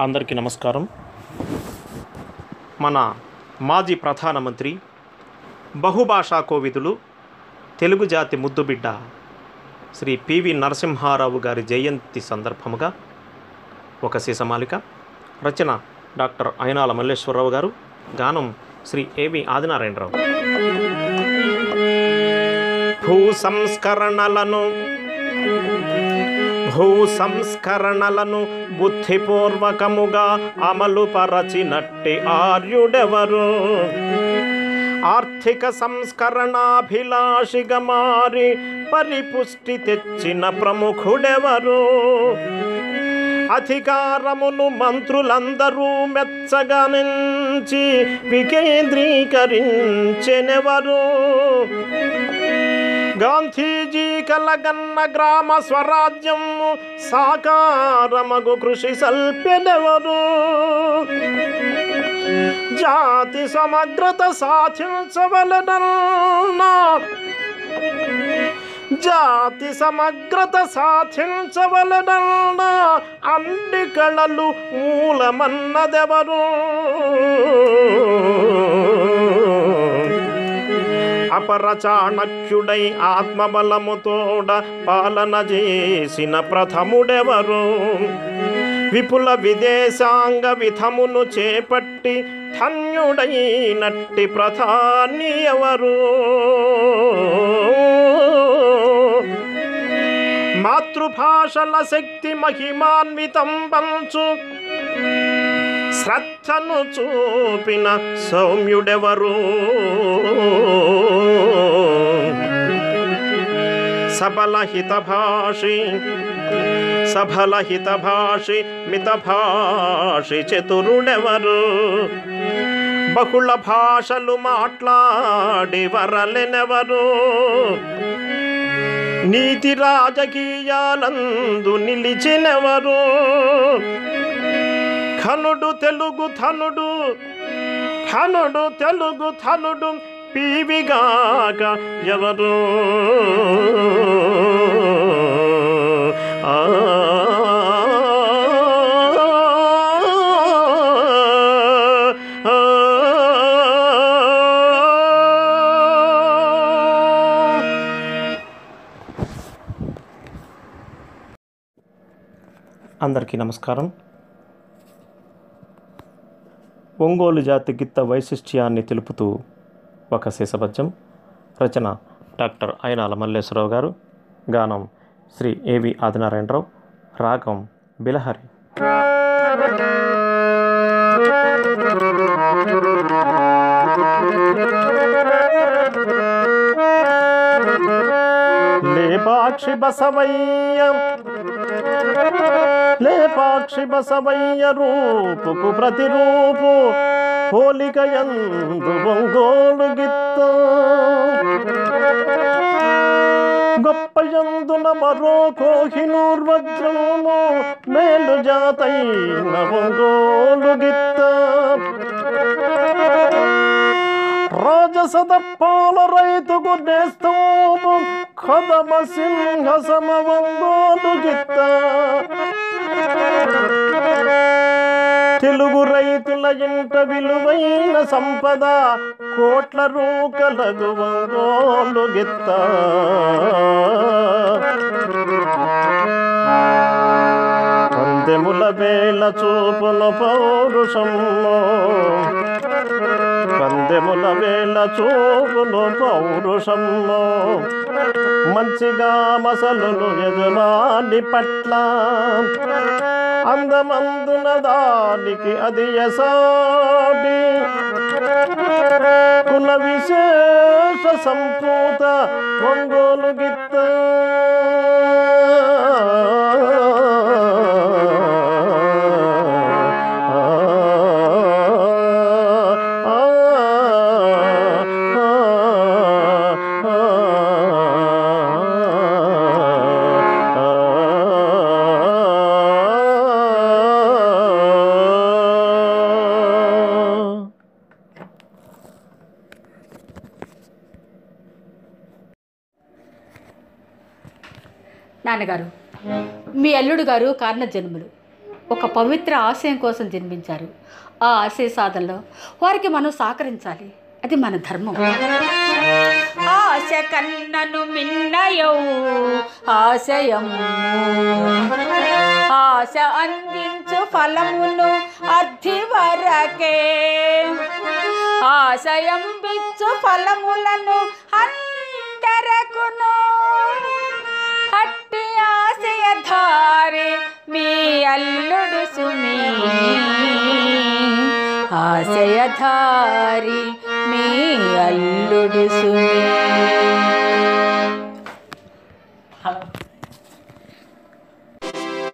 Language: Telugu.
అందరికీ నమస్కారం. మన మాజీ ప్రధానమంత్రి బహుభాషా కోవిదులు తెలుగు జాతి ముద్దుబిడ్డ శ్రీ పివి నరసింహారావు గారి జయంతి సందర్భముగా ఒక సీసమాలిక రచన డాక్టర్ అయినాల మల్లేశ్వరరావు గారు గానం శ్రీ ఏవి ఆదినారాయణరావు. భూ సంస్కరణలను భూ సంస్కరణలను బుద్ధిపూర్వకముగా అమలుపరచినట్టి ఆర్యుడెవరు? ఆర్థిక సంస్కరణాభిలాషిగా మారి పరిపుష్టి తెచ్చిన ప్రముఖుడెవరు? అధికారమును మంత్రులందరూ మెచ్చగా నుంచి వికేంద్రీకరించెనెవరు? గాంధీజీ కలగన్న గ్రామ స్వరాజ్యం సాకారమగు కృషి సల్పెనెవరు? జాతి సమగ్రత సాధించవలనన్నా జాతి సమగ్రత సాధించవలనన్నా అన్ని కళలు మూలమన్నదెవరు? అపర చాణక్యుడై ఆత్మబలముతోడ పాలన చేసిన ప్రథముడెవరు? విపుల విదేశాంగ విధమును చేపట్టి ధన్యుడైనట్టి ప్రధాని ఎవరు? మాతృభాషల శక్తి మహిమాన్వితం పంచు శ్రద్ధను చూపిన సౌమ్యుడెవరు? సబల హితభాషి సఫల హితభాషి మితభాషి చతురుడెవరు బహుళ భాషలు మాట్లాడి వరలెనెవరు? నీతి రాజకీయాలందు నిలిచినెవరు? ఘనుడు తెలుగు ధనుడు ఘనుడు తెలుగు ధనుడు పీవిగాక ఎవరు? ఆ. అందరికీ నమస్కారం. ఒంగోలు జాతి గిత్త వైశిష్ట్యాన్ని తెలుపుతూ ఒక శేషపద్యం రచన డాక్టర్ అయినాల మల్లేశ్వరరావు గారు. గానం శ్రీ ఏవి ఆదినారాయణరావు. రాగం బిలహరి. లేపాక్షి బసవయ్య లేపాక్షి బసవయ్య రూపుకు ప్రతిరూపు పోలిక యందు ఒంగోలు గిత్త గొప్ప యందున మరో కోహినూర్వజ్రము మేలు జాతైన ఒంగోలు గిత్త రాజసదప్పాల రైతుకు నేస్తము కదమ సింహ సమవంగోలు రైతుల ఇంట విలువైన సంపద కోట్ల రూకలగు గెత్త. పందెముల వేళ చూపును పౌరుషము పందెముల వేళ చూపును పౌరుషము మంచిగా మసలును యజమాని పట్ల. అందమందున దానికి అది యసాడి కుల విశేష సంపూత ఒంగోలు గిత్త. నాన్నగారు మీ అల్లుడు గారు కారణ జన్ములు ఒక పవిత్ర ఆశయం కోసం జన్మించారు. ఆ ఆశయ సాధనలో వారికి మనం సహకరించాలి. అది మన ధర్మం. ఆశ కన్నను మిన్నయౌ ఆశయము. ఆశ అందించు ఫలమును అర్థి వరకే ఆశయం బిచ్చు ఫలములను అందరకును. అట్టి ఆశయ ధారి మీ అల్లుడు సుమీ. य धारी मे ऐडु